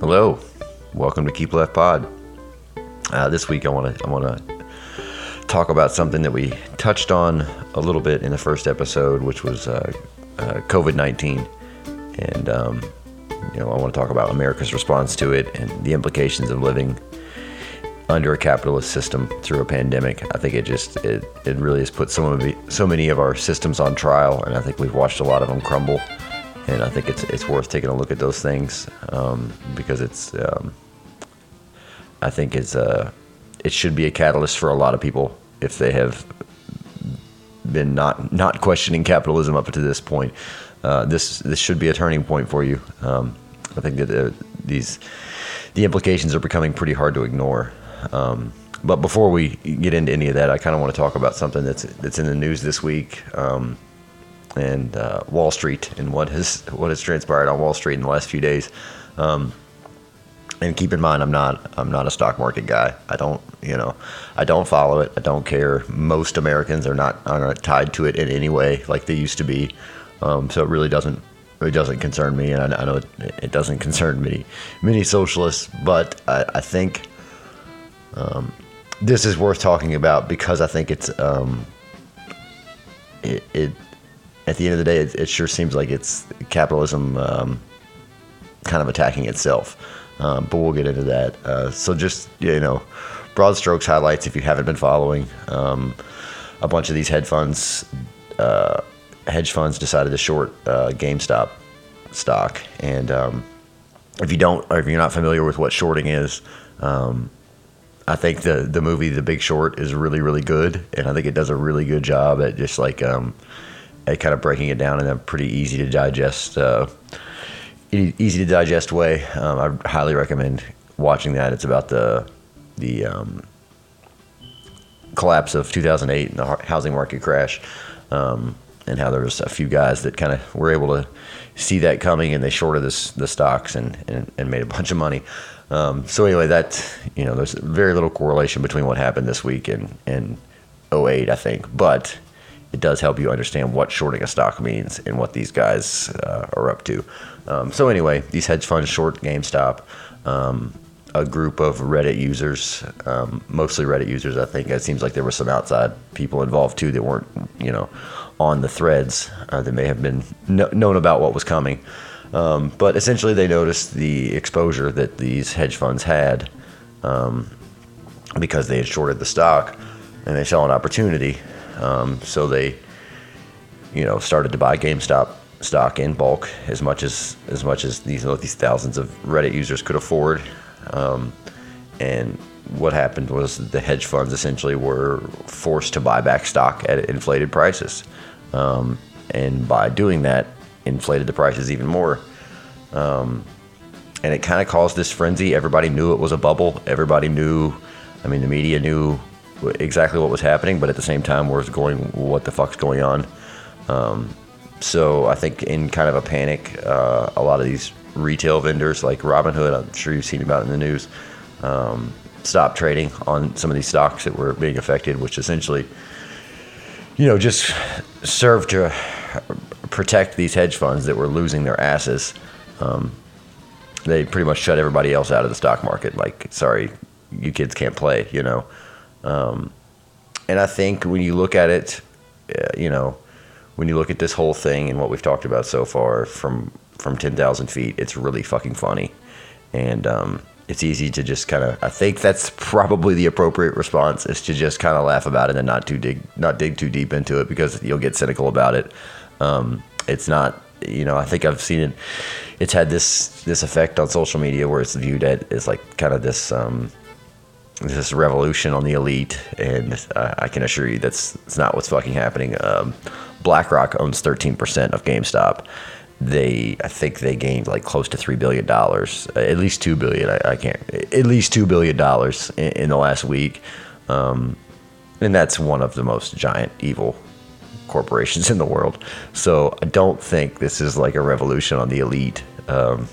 Hello, welcome to Keep Left Pod. Uh, this week, I want to I want to talk about something that we touched on a little bit in the first episode, which was uh, uh, COVID nineteen, and um, you know I want to talk about America's response to it and the implications of living under a capitalist system through a pandemic. I think it just it, it really has put so many so many of our systems on trial, and I think we've watched a lot of them crumble. And I think it's it's worth taking a look at those things um, because it's um, I think it's uh, it should be a catalyst for a lot of people if they have been not not questioning capitalism up to this point. Uh, this this should be a turning point for you. Um, I think that uh, these the implications are becoming pretty hard to ignore. Um, but before we get into any of that, I kind of want to talk about something that's that's in the news this week, um, and uh, Wall Street and what has what has transpired on Wall Street in the last few days. Um, and keep in mind, I'm not I'm not a stock market guy. I don't you know I don't follow it. I don't care. Most Americans are not are not tied to it in any way like they used to be. Um, so it really doesn't it doesn't concern me, and I, I know it, it, doesn't concern many many socialists. But I, I think um, this is worth talking about because I think it's um, it, it, at the end of the day it, it sure seems like it's capitalism um, kind of attacking itself. Um, but we'll get into that. Uh, so just you know, broad strokes highlights if you haven't been following. Um, a bunch of these hedge funds, uh, hedge funds decided to short uh, GameStop stock, and um, if you don't, or if you're not familiar with what shorting is, um, I think the the movie The Big Short is really really good, and I think it does a really good job at just like um, at kind of breaking it down in a pretty easy to digest uh, easy to digest way. Um, I highly recommend watching that. It's about the the um, collapse of 2008 and the housing market crash, um, and how there was a few guys that kind of were able to see that coming and they shorted this, the stocks and, and, and made a bunch of money. Um, so anyway, that you know, there's very little correlation between what happened this week and and 08, I think, but it does help you understand what shorting a stock means and what these guys uh, are up to. Um, so anyway, these hedge funds short GameStop. Um, a group of Reddit users, um, mostly Reddit users, I think. It seems like there were some outside people involved too that weren't, you know, on the threads uh, that may have been no- known about what was coming. Um, but essentially, they noticed the exposure that these hedge funds had um, because they had shorted the stock, and they saw an opportunity. Um, so they, you know, started to buy GameStop stock in bulk as much as as much as these you know, these thousands of Reddit users could afford. Um, and what happened was the hedge funds essentially were forced to buy back stock at inflated prices, um, and by doing that, inflated the prices even more. Um, and it kind of caused this frenzy. Everybody knew it was a bubble. Everybody knew, I mean, the media knew exactly what was happening, but at the same time, was going, what the fuck's going on? Um, so I think in kind of a panic, uh, a lot of these retail vendors like Robinhood, I'm sure you've seen about in the news, um, stopped trading on some of these stocks that were being affected, which essentially, you know, just served to protect these hedge funds that were losing their asses. Um, they pretty much shut everybody else out of the stock market. Like, sorry, you kids can't play, you know. Um, and I think when you look at it, uh, you know, when you look at this whole thing and what we've talked about so far from from 10,000 feet, it's really fucking funny. And um, it's easy to just kind of, I think that's probably the appropriate response is to just kind of laugh about it and not too dig, not dig too deep into it because you'll get cynical about it. Um, it's not, you know, I think I've seen it. It's had this this effect on social media where it's viewed at as like kind of this um, this revolution on the elite, and uh, I can assure you that's it's not what's fucking happening. Um, BlackRock owns 13% of GameStop. They, I think they gained like close to three billion dollars, at least two billion. I, I can't, at least two billion dollars in, in, the last week, um, and that's one of the most giant evil corporations in the world. So I don't think this is like a revolution on the elite. Um,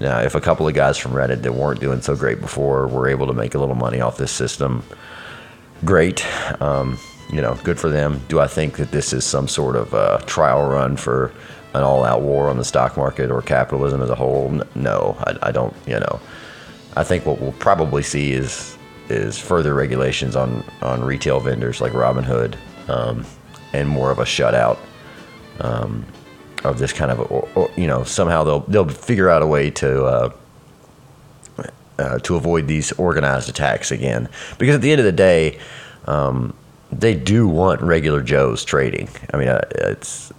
now, if a couple of guys from Reddit that weren't doing so great before were able to make a little money off this system, great. Um, you know, good for them. Do I think that this is some sort of uh, trial run for an all-out war on the stock market or capitalism as a whole. No, I, I don't. You know, I think what we'll probably see is is further regulations on on retail vendors like Robinhood, um, and more of a shutout um, of this kind of, or, or, you know, somehow they'll they'll figure out a way to. Uh, uh, to avoid these organized attacks again, because at the end of the day, um, they do want regular Joes trading. I mean, uh, it's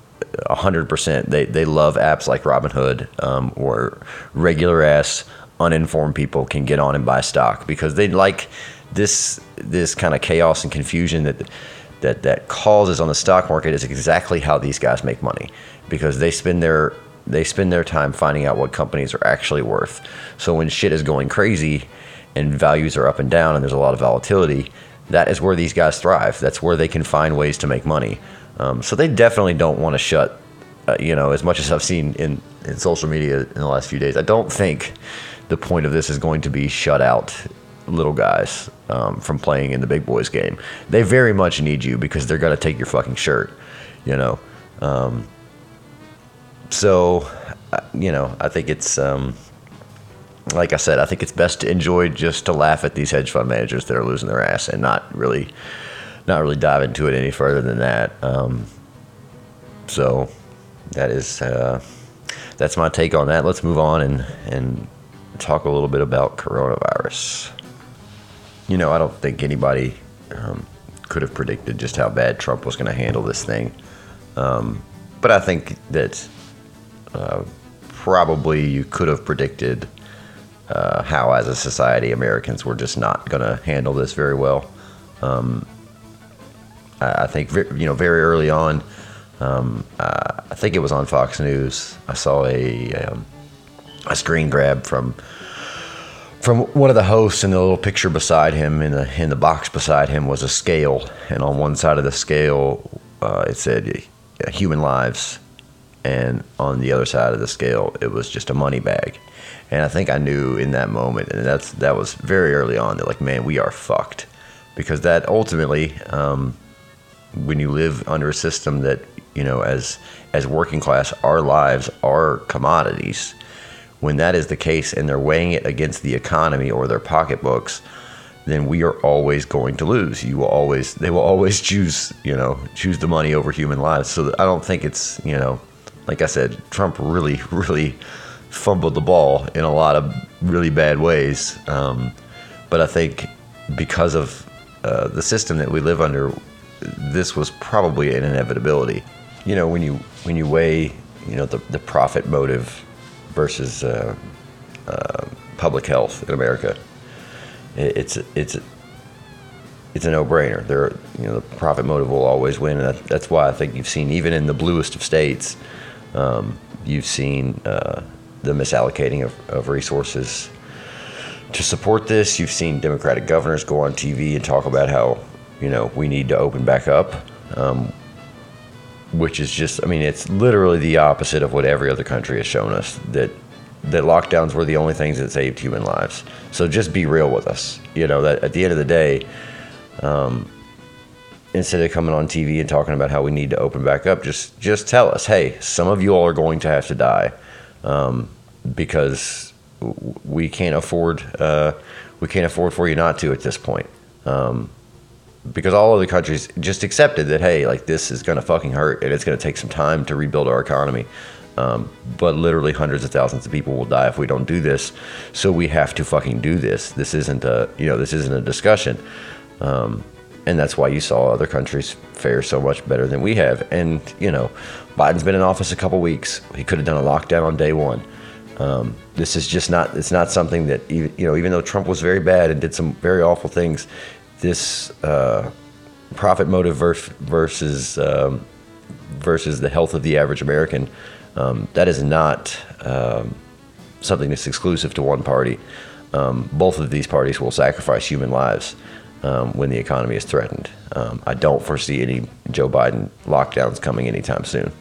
hundred percent. They they love apps like Robinhood, um, where regular ass uninformed people can get on and buy stock because they like this this kind of chaos and confusion that that that causes on the stock market is exactly how these guys make money because they spend their they spend their time finding out what companies are actually worth. So when shit is going crazy and values are up and down and there's a lot of volatility, that is where these guys thrive. That's where they can find ways to make money. Um, so they definitely don't want to shut. Uh, you know, as much as I've seen in in social media in the last few days, I don't think the point of this is going to be shut out little guys um, from playing in the big boys game. They very much need you because they're gonna take your fucking shirt, you know. Um, so, uh, you know, I think it's um, like I said, I think it's best to enjoy just to laugh at these hedge fund managers that are losing their ass and not really, not really dive into it any further than that. Um, so, that is uh, that's my take on that. Let's move on and and talk a little bit about coronavirus. You know, I don't think anybody um, could have predicted just how bad Trump was going to handle this thing. Um, but I think that uh, probably you could have predicted uh, how, as a society, Americans were just not going to handle this very well. Um, I, I, think, you know, very early on, um, I think it was on Fox News. I saw a um, a screen grab from from one of the hosts, and the little picture beside him in the in the box beside him was a scale, and on one side of the scale uh, it said uh, human lives, and on the other side of the scale it was just a money bag. And I think I knew in that moment, and that's that was very early on that like, man, we are fucked, because that ultimately, um, when you live under a system that you know as as working class, our lives are commodities when that is the case and they're weighing it against the economy or their pocketbooks, then we are always going to lose. You will always, they will always choose, you know, choose the money over human lives. So I don't think it's, you know, like I said, Trump really, really fumbled the ball in a lot of really bad ways. Um, but I think because of uh, the system that we live under, this was probably an inevitability. You know, when you when you weigh, you know, the, the profit motive versus uh, uh, public health in America. It's it's it's a no-brainer. There, you know, the profit motive will always win, and that, that's why I think you've seen even in the bluest of states, um, you've seen uh, the misallocating of, of resources to support this. You've seen Democratic governors go on TV and talk about how you know we need to open back up. Um, which is just, I mean, it's literally the opposite of what every other country has shown us that that lockdowns were the only things that saved human lives. So just be real with us. You know that at the end of the day, um, instead of coming on TV and talking about how we need to open back up, just just tell us, hey, some of you all are going to have to die um, because we can't afford uh, we can't afford for you not to at this point. Um, because all other countries just accepted that hey like this is going to fucking hurt and it's going to take some time to rebuild our economy. Um, but literally hundreds of thousands of people will die if we don't do this. So we have to fucking do this. This isn't a you know this isn't a discussion. Um, and that's why you saw other countries fare so much better than we have. And you know biden's been in office a couple weeks. He could have done a lockdown on day one. Um, this is just not it's not something that even, you know even though trump was very bad and did some very awful things this uh, profit motive versus um, versus the health of the average American, um, that is not um, something that's exclusive to one party. Um, both of these parties will sacrifice human lives um, when the economy is threatened. Um, I don't foresee any Joe Biden lockdowns coming anytime soon.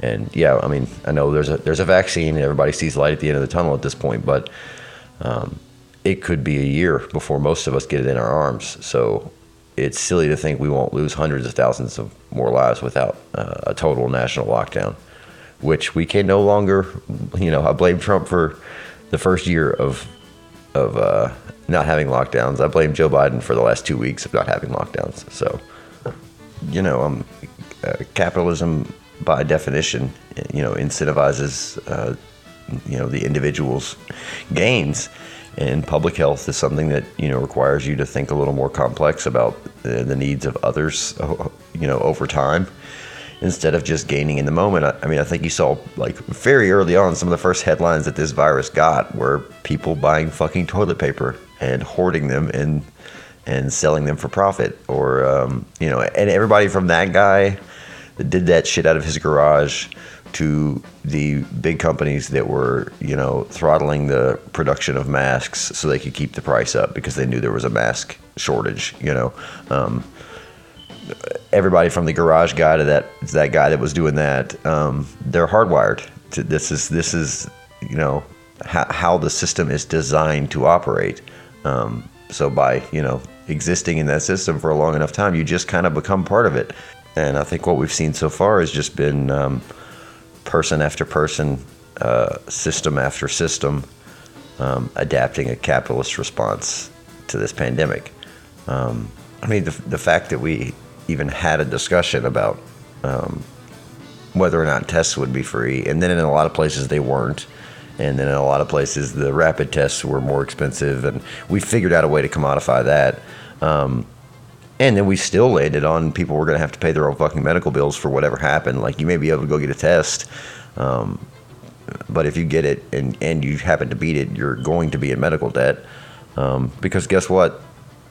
And yeah, I mean, I know there's a there's a vaccine. And everybody sees light at the end of the tunnel at this point, but um, it could be a year before most of us get it in our arms. So it's silly to think we won't lose hundreds of thousands of more lives without uh, a total national lockdown. which we can no longer, you know, I blame Trump for the first year of of uh, not having lockdowns. I blame Joe Biden for the last two weeks of not having lockdowns. So, you know, um, uh, capitalism by definition, you know, incentivizes, uh, you know, the individual's gains. And public health is something that you know requires you to think a little more complex about the, the needs of others, you know, over time instead of just gaining in the moment. I, mean, I think you saw like very early on some of the first headlines that this virus got were people buying fucking toilet paper and hoarding them and and selling them for profit, or um, you know, and everybody from that guy that did that shit out of his garage to the big companies that were, you know, throttling the production of masks so they could keep the price up because they knew there was a mask shortage, you know. Um, everybody from the garage guy to that that guy that was doing that, um, they're hardwired. To, this is this is you know how, how the system is designed to operate. Um, so by you know existing in that system for a long enough time, you just kind of become part of it. And I think what we've seen so far has just been um, person after person, uh, system after system, um, adapting a capitalist response to this pandemic. Um, I mean, the, the fact that we even had a discussion about um, whether or not tests would be free. And then in a lot of places they weren't. And then in a lot of places the rapid tests were more expensive. And we figured out a way to commodify that. Um, and then we still landed on people were going to have to pay their own fucking medical bills for whatever happened. Like you may be able to go get a test. Um, but if you get it and, and you happen to beat it, you're going to be in medical debt. Um, because guess what?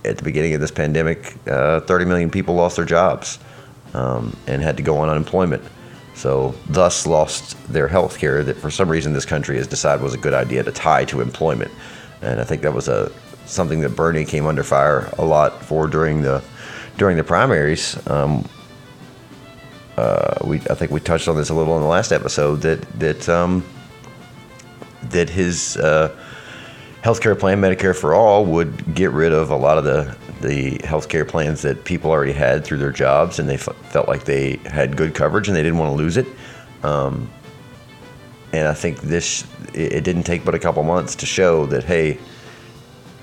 at the beginning of this pandemic, uh, 30 million people lost their jobs um, and had to go on unemployment. So, thus, lost their health care that for some reason this country has decided was a good idea to tie to employment. And I think that was a something that Bernie came under fire a lot for during the during the primaries. Um, uh, we I think we touched on this a little in the last episode that that um, that his uh, healthcare plan, Medicare for All, would get rid of a lot of the the healthcare plans that people already had through their jobs, and they f- felt like they had good coverage and they didn't want to lose it. Um, and I think this it, didn't take but a couple months to show that hey,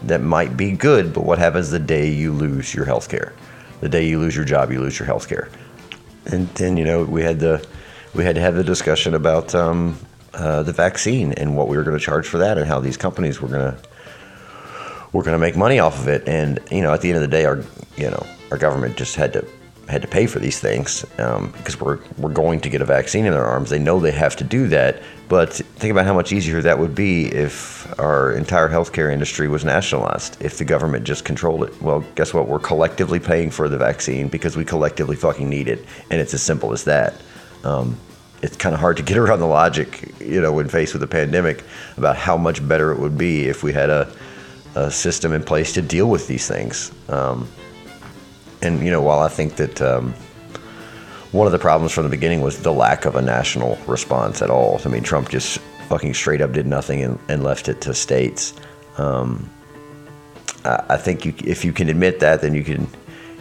that might be good, but what happens the day you lose your health care? The day you lose your job, you lose your health care. And then you know we had the we had to have the discussion about um, uh, the vaccine and what we were going to charge for that and how these companies were going to were going to make money off of it. And you know, at the end of the day, our you know our government just had to had to pay for these things um, because we're we're going to get a vaccine in their arms. They know they have to do that. But think about how much easier that would be if our entire healthcare industry was nationalized, if the government just controlled it. Well, guess what? We're collectively paying for the vaccine because we collectively fucking need it, and it's as simple as that. Um, it's kind of hard to get around the logic, you know, when faced with a pandemic about how much better it would be if we had a, a system in place to deal with these things. Um, and, you know, while I think that um, one of the problems from the beginning was the lack of a national response at all. I mean, Trump just fucking straight up did nothing and, and left it to states. Um, I, I, think you, if you can admit that, then you can,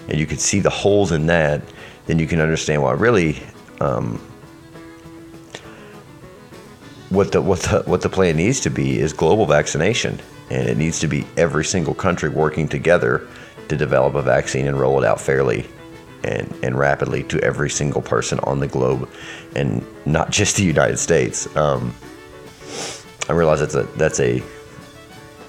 and you can see the holes in that, then you can understand why really um, what the what the what the plan needs to be is global vaccination, and it needs to be every single country working together to develop a vaccine and roll it out fairly and and rapidly to every single person on the globe, and not just the United States. Um, I realize that's a that's a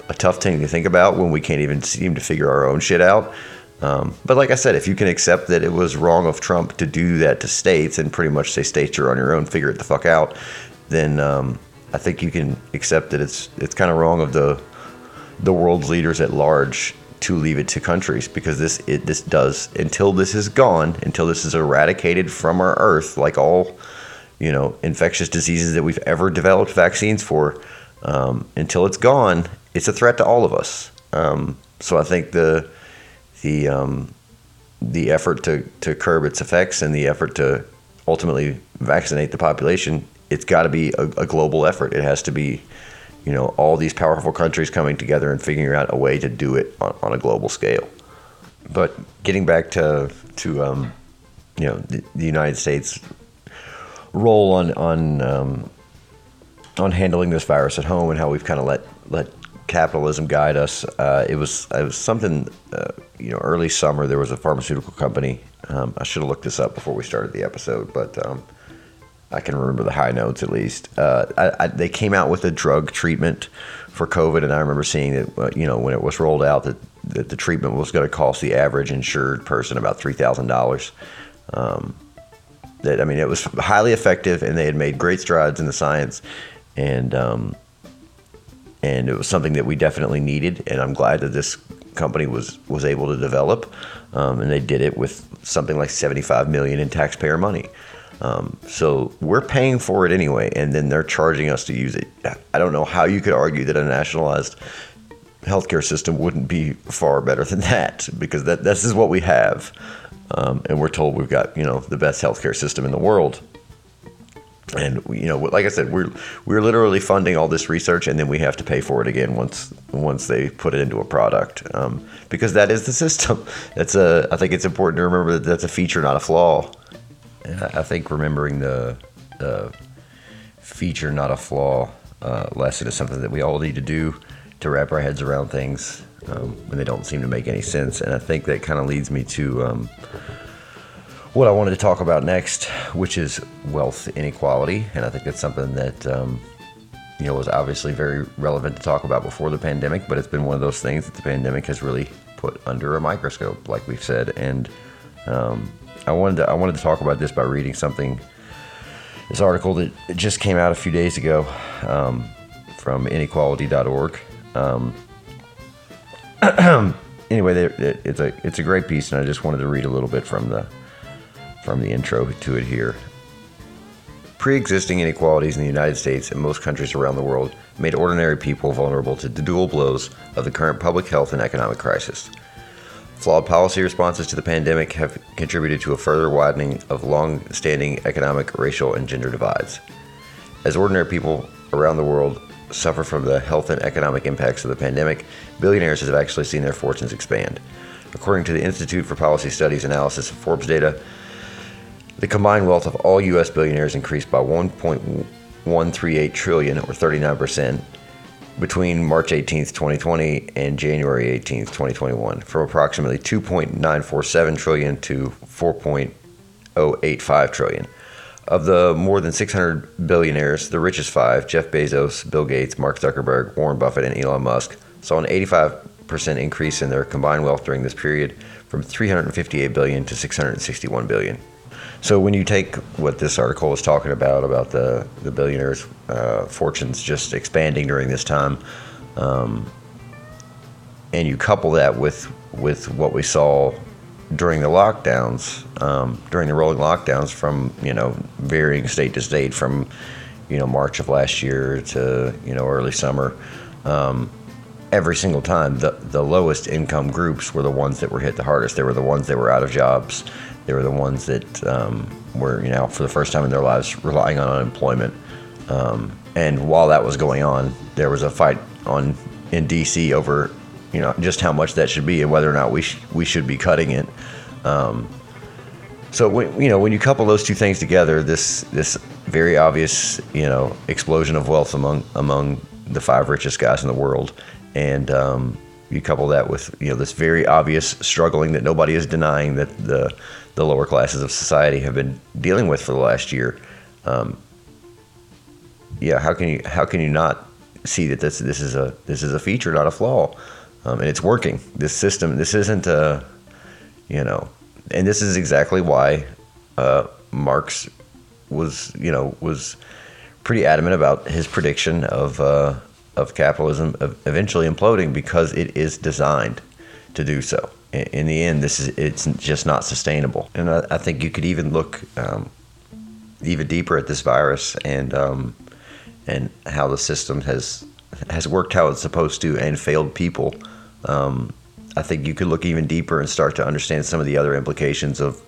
a tough thing to think about when we can't even seem to figure our own shit out. Um, but like I said, if you can accept that it was wrong of Trump to do that to states and pretty much say states you're on your own, figure it the fuck out, then um, I think you can accept that it's it's kind of wrong of the the world's leaders at large to leave it to countries because this it this does until this is gone until this is eradicated from our earth like all you know infectious diseases that we've ever developed vaccines for um, until it's gone it's a threat to all of us um, so I think the the um, the effort to to curb its effects and the effort to ultimately vaccinate the population it's got to be a, a, global effort. It has to be, you know, all these powerful countries coming together and figuring out a way to do it on, on a global scale. But getting back to to um, you know the, the, United States role on on um, on handling this virus at home and how we've kind of let let capitalism guide us. Uh, it was it was something uh, you know early summer. There was a pharmaceutical company. Um, I should have looked this up before we started the episode, but um, I can remember the high notes at least. Uh, I, I, they came out with a drug treatment for COVID, and I remember seeing that uh, you know when it was rolled out that, that the treatment was going to cost the average insured person about three thousand um, dollars. That I mean, it was highly effective, and they had made great strides in the science, and um, and it was something that we definitely needed. And I'm glad that this company was was able to develop, um, and they did it with something like 75 million in taxpayer money. Um, so we're paying for it anyway, and then they're charging us to use it. I don't know how you could argue that a nationalized healthcare system wouldn't be far better than that, because that this is what we have, um, and we're told we've got you know the best healthcare system in the world. And you know, like I said, we're we're literally funding all this research, and then we have to pay for it again once once they put it into a product, um, because that is the system. That's a. I think it's important to remember that that's a feature, not a flaw. And I think remembering the, the feature, not a flaw uh, lesson is something that we all need to do to wrap our heads around things um, when they don't seem to make any sense. And I think that kind of leads me to um, what I wanted to talk about next, which is wealth inequality. And I think that's something that. Um, you know, was obviously very relevant to talk about before the pandemic, but it's been one of those things that the pandemic has really put under a microscope, like we've said. And um, I wanted to I wanted to talk about this by reading something. This article that just came out a few days ago um, from inequality.org. Um, anyway, it's a it's a great piece, and I just wanted to read a little bit from the from the intro to it here. Pre-existing inequalities in the United States and most countries around the world made ordinary people vulnerable to the dual blows of the current public health and economic crisis. Flawed policy responses to the pandemic have contributed to a further widening of long standing economic, racial, and gender divides. As ordinary people around the world suffer from the health and economic impacts of the pandemic, billionaires have actually seen their fortunes expand. According to the Institute for Policy Studies analysis of Forbes data, the combined wealth of all U.S. billionaires increased by 1.138 trillion, or 39 percent, between March 18th, 2020 and January 18th, 2021 from approximately 2.947 trillion to 4.085 trillion. Of the more than 600 billionaires, the richest five, Jeff Bezos, Bill Gates, Mark Zuckerberg, Warren Buffett, and Elon Musk, saw an 85% increase in their combined wealth during this period from 358 billion to 661 billion. So when you take what this article is talking about about the the billionaires' uh, fortunes just expanding during this time, um, and you couple that with with what we saw during the lockdowns, um, during the rolling lockdowns from you know varying state to state, from you know March of last year to you know early summer. Um, every single time, the the lowest income groups were the ones that were hit the hardest. They were the ones that were out of jobs. They were the ones that um, were, you know, for the first time in their lives, relying on unemployment. Um, and while that was going on, there was a fight on in D.C. over, you know, just how much that should be and whether or not we sh- we should be cutting it. Um, so when, you know, when you couple those two things together, this this very obvious, you know, explosion of wealth among among the five richest guys in the world, and um, you couple that with you know this very obvious struggling that nobody is denying that the the lower classes of society have been dealing with for the last year. Um, yeah, how can you how can you not see that this this is a this is a feature, not a flaw, um, and it's working. This system, this isn't a, you know, and this is exactly why uh, Marx was you know was pretty adamant about his prediction of uh, of capitalism eventually imploding because it is designed to do so in the end, this is it's just not sustainable. And I, I think you could even look um, even deeper at this virus and um, and how the system has has worked how it's supposed to and failed people. Um, I think you could look even deeper and start to understand some of the other implications of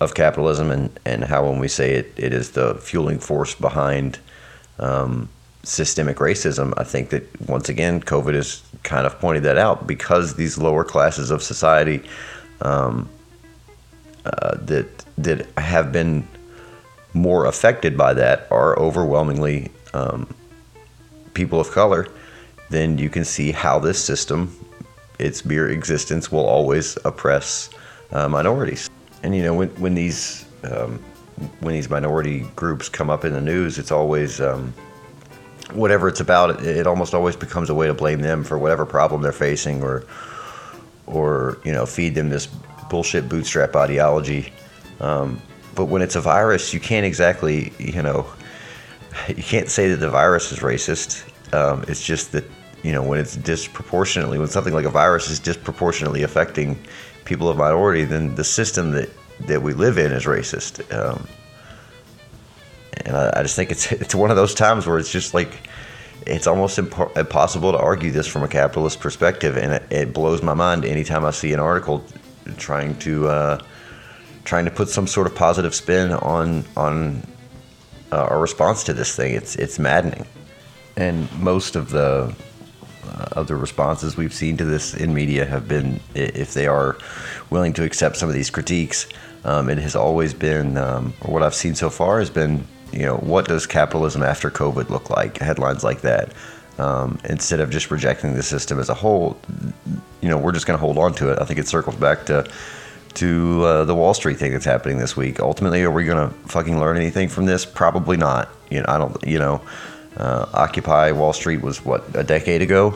of capitalism and, and how when we say it, it is the fueling force behind um, systemic racism. I think that once again, COVID has kind of pointed that out because these lower classes of society um, uh, that that have been more affected by that are overwhelmingly um, people of color, then you can see how this system, its mere existence, will always oppress uh, minorities. And you know, when when these um, when these minority groups come up in the news, it's always um, whatever it's about. It, it almost always becomes a way to blame them for whatever problem they're facing, or or you know, feed them this bullshit bootstrap ideology. Um, but when it's a virus, you can't exactly, you know, you can't say that the virus is racist. Um, it's just that, you know, when it's disproportionately, when something like a virus is disproportionately affecting people of minority, then the system that, that we live in is racist. Um, and I, I, just think it's it's one of those times where it's just like it's almost impo- impossible to argue this from a capitalist perspective, and it, it, blows my mind anytime I see an article trying to uh, trying to put some sort of positive spin on on uh, our response to this thing. It's it's maddening, and most of the uh, of the responses we've seen to this in media have been, if they are willing to accept some of these critiques, um, it has always been, um, or what I've seen so far has been, you know, what does capitalism after COVID look like? Headlines like that. Um, instead of just rejecting the system as a whole, you know, we're just going to hold on to it. I think it circles back to to uh, the Wall Street thing that's happening this week. Ultimately, are we going to fucking learn anything from this? Probably not. You know, I don't. You know, uh, Occupy Wall Street was what a decade ago.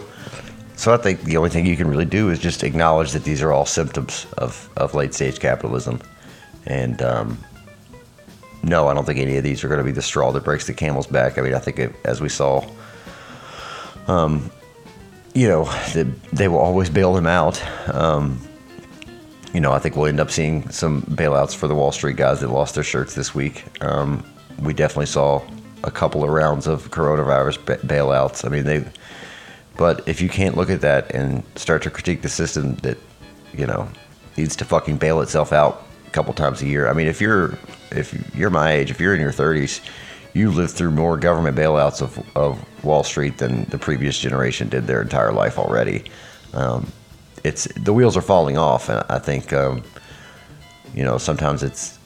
So I think the only thing you can really do is just acknowledge that these are all symptoms of, of late stage capitalism. And um, no, I don't think any of these are going to be the straw that breaks the camel's back. I mean, I think it, as we saw, um, you know, they, they will always bail them out. Um, you know, I think we'll end up seeing some bailouts for the Wall Street guys that lost their shirts this week. Um, we definitely saw a couple of rounds of coronavirus ba- bailouts. I mean, they. But if you can't look at that and start to critique the system that, you know, needs to fucking bail itself out a couple times a year. I mean, if you're if you're my age, if you're in your 30s, you lived through more government bailouts of, of Wall Street than the previous generation did their entire life already. Um, it's the wheels are falling off, and I think um, you know sometimes it's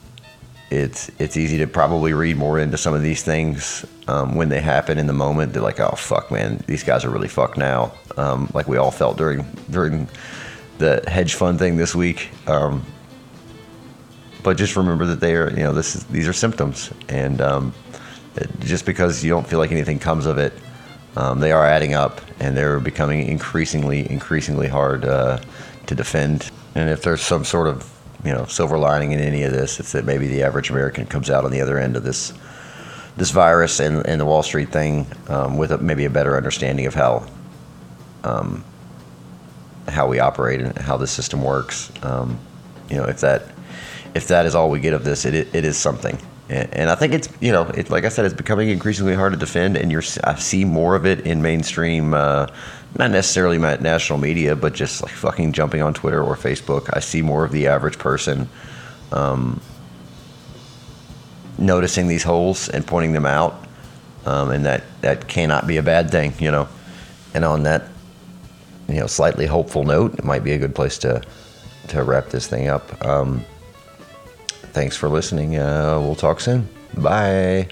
it's it's easy to probably read more into some of these things um, when they happen in the moment. They're like, oh fuck, man, these guys are really fucked now. Um, like we all felt during during the hedge fund thing this week. Um, but just remember that they are, you know, this is, these are symptoms, and um, just because you don't feel like anything comes of it, um, they are adding up, and they're becoming increasingly, increasingly hard uh, to defend. And if there's some sort of you know silver lining in any of this. It's that maybe the average American comes out on the other end of this this virus and, and the Wall Street thing um, with a, maybe a better understanding of how um, how we operate and how the system works. Um, you know, if that if that is all we get of this, it it is something. And, I think it's you know, it, like I said, it's becoming increasingly hard to defend, and you're I see more of it in mainstream uh, not necessarily national media, but just like fucking jumping on Twitter or Facebook. I see more of the average person um, noticing these holes and pointing them out, um, and that that cannot be a bad thing, you know. And on that, you know, slightly hopeful note, it might be a good place to to wrap this thing up. Um, thanks for listening. Uh, we'll talk soon. Bye.